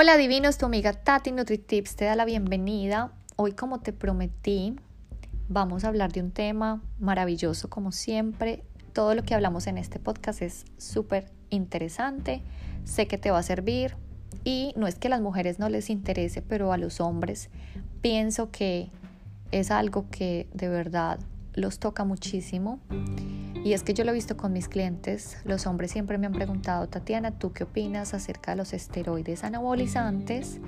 Hola divinos, tu amiga Tati NutriTips te da la bienvenida. Hoy como te prometí, vamos a hablar de un tema maravilloso como siempre. Todo lo que hablamos en este podcast es súper interesante, sé que te va a servir y no es que a las mujeres no les interese, pero a los hombres pienso que es algo que de verdad los toca muchísimo. Y es que yo lo he visto con mis clientes, los hombres siempre me han preguntado, Tatiana, ¿tú qué opinas acerca de los esteroides anabolizantes?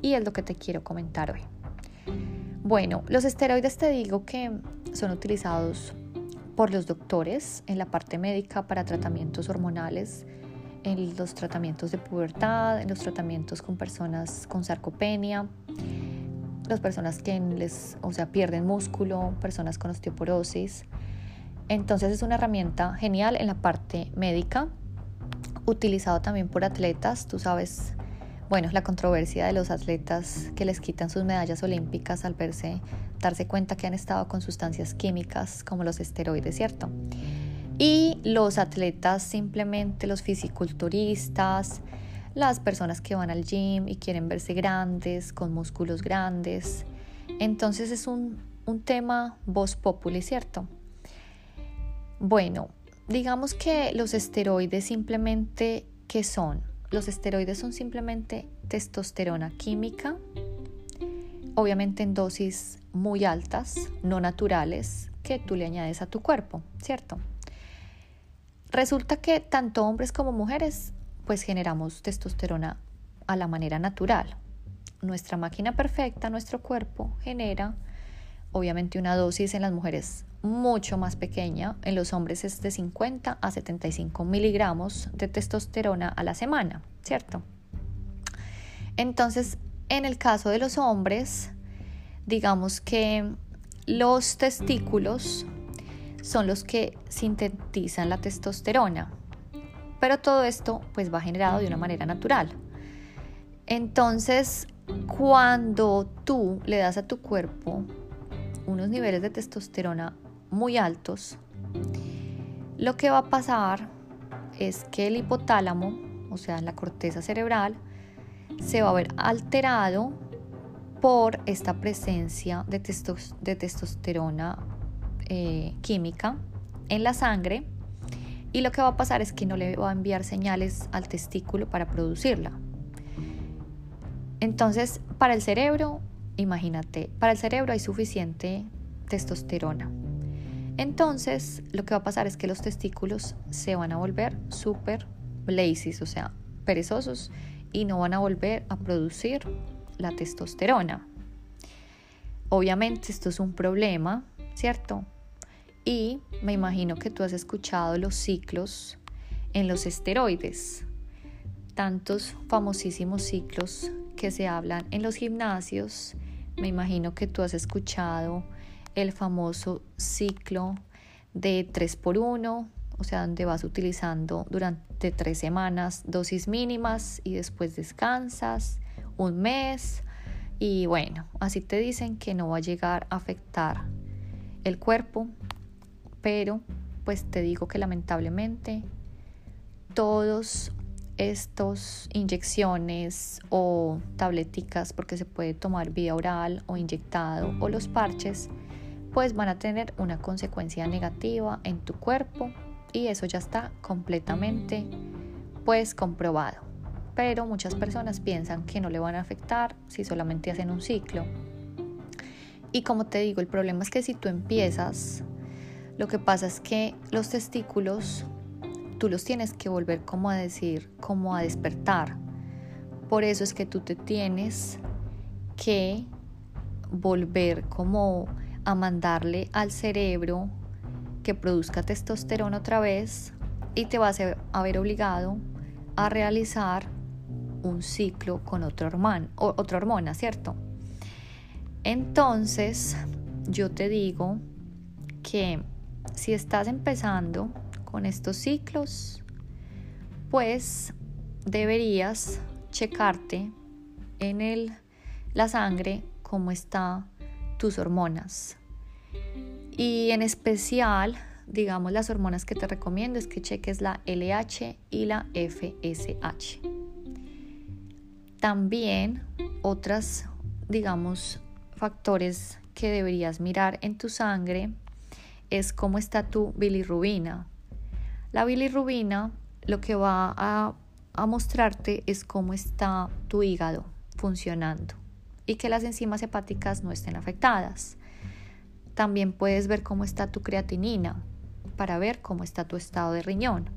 Y es lo que te quiero comentar hoy. Bueno, los esteroides te digo que son utilizados por los doctores en la parte médica para tratamientos hormonales, en los tratamientos de pubertad, en los tratamientos con personas con sarcopenia, las personas que les, o sea, pierden músculo, personas con osteoporosis. Entonces es una herramienta genial en la parte médica, utilizado también por atletas, tú sabes, bueno, la controversia de los atletas que les quitan sus medallas olímpicas al verse, darse cuenta que han estado con sustancias químicas como los esteroides, ¿cierto? Y los atletas, simplemente los fisiculturistas, las personas que van al gym y quieren verse grandes, con músculos grandes. Entonces es un, un tema voz populi, ¿cierto? Bueno, digamos que los esteroides simplemente, ¿qué son? Los esteroides son simplemente testosterona química, obviamente en dosis muy altas, no naturales, que tú le añades a tu cuerpo, ¿cierto? Resulta que tanto hombres como mujeres pues generamos testosterona a la manera natural. Nuestra máquina perfecta, nuestro cuerpo, genera obviamente una dosis en las mujeres mucho más pequeña, en los hombres es de 50 a 75 miligramos de testosterona a la semana, ¿cierto? Entonces, en el caso de los hombres, digamos que los testículos son los que sintetizan la testosterona. Pero todo esto pues va generado de una manera natural. Entonces, cuando tú le das a tu cuerpo unos niveles de testosterona muy altos, lo que va a pasar es que el hipotálamo, o sea, la corteza cerebral, se va a ver alterado por esta presencia de, testosterona eh, química en la sangre y lo que va a pasar es que no le va a enviar señales al testículo para producirla. Entonces, para el cerebro, imagínate, para el cerebro hay suficiente testosterona. Entonces, lo que va a pasar es que los testículos se van a volver súper lazy, o sea, perezosos, y no van a volver a producir la testosterona. Obviamente esto es un problema, ¿cierto? Y me imagino que tú has escuchado los ciclos en los esteroides, tantos famosísimos ciclos que se hablan en los gimnasios. Me imagino que tú has escuchado el famoso ciclo de 3x1, o sea, donde vas utilizando durante tres semanas dosis mínimas y después descansas un mes. Y bueno, así te dicen que no va a llegar a afectar el cuerpo pero pues te digo que lamentablemente todos estos inyecciones o tableticas porque se puede tomar vía oral o inyectado o los parches pues van a tener una consecuencia negativa en tu cuerpo y eso ya está completamente pues comprobado. Pero muchas personas piensan que no le van a afectar si solamente hacen un ciclo. Y como te digo el problema es que si tú empiezas lo que pasa es que los testículos tú los tienes que volver como a decir, como a despertar. Por eso es que tú te tienes que volver como a mandarle al cerebro que produzca testosterona otra vez y te vas a ver obligado a realizar un ciclo con otra hormona, otra hormona, ¿cierto? Entonces, yo te digo que si estás empezando con estos ciclos, pues deberías checarte en el, la sangre cómo están tus hormonas. Y en especial, digamos, las hormonas que te recomiendo es que cheques la LH y la FSH. También otras, digamos, factores que deberías mirar en tu sangre es cómo está tu bilirrubina. La bilirrubina lo que va a, a mostrarte es cómo está tu hígado funcionando y que las enzimas hepáticas no estén afectadas. También puedes ver cómo está tu creatinina para ver cómo está tu estado de riñón.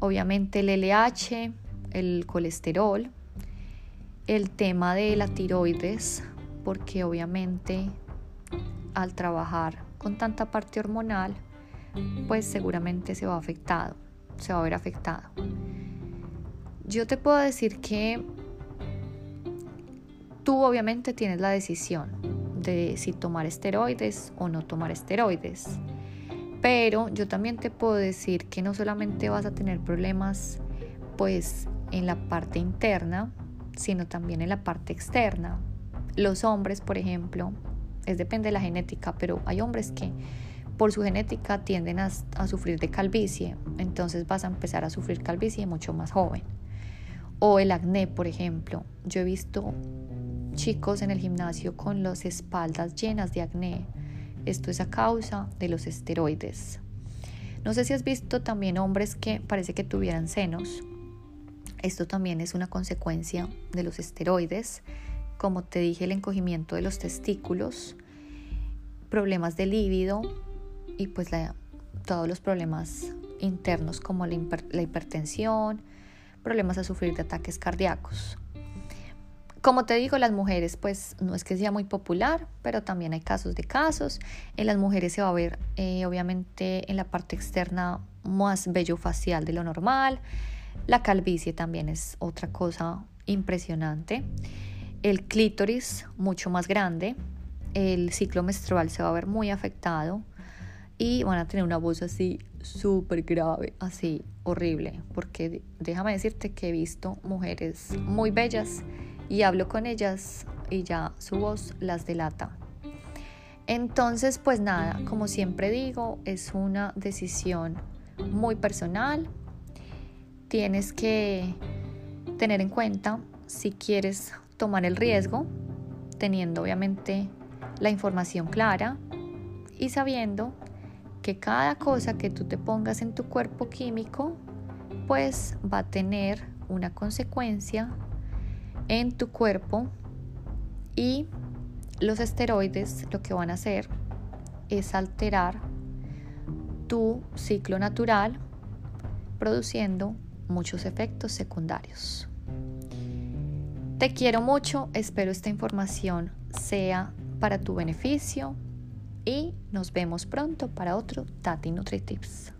Obviamente el LH, el colesterol, el tema de la tiroides, porque obviamente al trabajar con tanta parte hormonal, pues seguramente se va afectado, se va a ver afectado. Yo te puedo decir que tú obviamente tienes la decisión de si tomar esteroides o no tomar esteroides. Pero yo también te puedo decir que no solamente vas a tener problemas pues en la parte interna, sino también en la parte externa. Los hombres, por ejemplo, es depende de la genética, pero hay hombres que por su genética tienden a, sufrir de calvicie, entonces vas a empezar a sufrir calvicie mucho más joven. O el acné, por ejemplo. Yo he visto chicos en el gimnasio con las espaldas llenas de acné. Esto es a causa de los esteroides. No sé si has visto también hombres que parece que tuvieran senos. Esto también es una consecuencia de los esteroides. Como te dije, el encogimiento de los testículos, problemas de líbido y pues todos los problemas internos como la, hipertensión, problemas a sufrir de ataques cardíacos. Como te digo, las mujeres pues no es que sea muy popular, pero también hay casos de casos. En las mujeres se va a ver eh, obviamente en la parte externa más vello facial de lo normal. La calvicie también es otra cosa impresionante. El clítoris mucho más grande. El ciclo menstrual se va a ver muy afectado y van a tener una voz así súper grave, así horrible, porque déjame decirte que he visto mujeres muy bellas y hablo con ellas y ya su voz las delata. Entonces, pues nada, como siempre digo, es una decisión muy personal. Tienes que tener en cuenta si quieres tomar el riesgo, teniendo obviamente la información clara y sabiendo que cada cosa que tú te pongas en tu cuerpo químico, pues va a tener una consecuencia en tu cuerpo y los esteroides lo que van a hacer es alterar tu ciclo natural produciendo muchos efectos secundarios. Te quiero mucho, espero esta información sea para tu beneficio y nos vemos pronto para otro Tati NutriTips.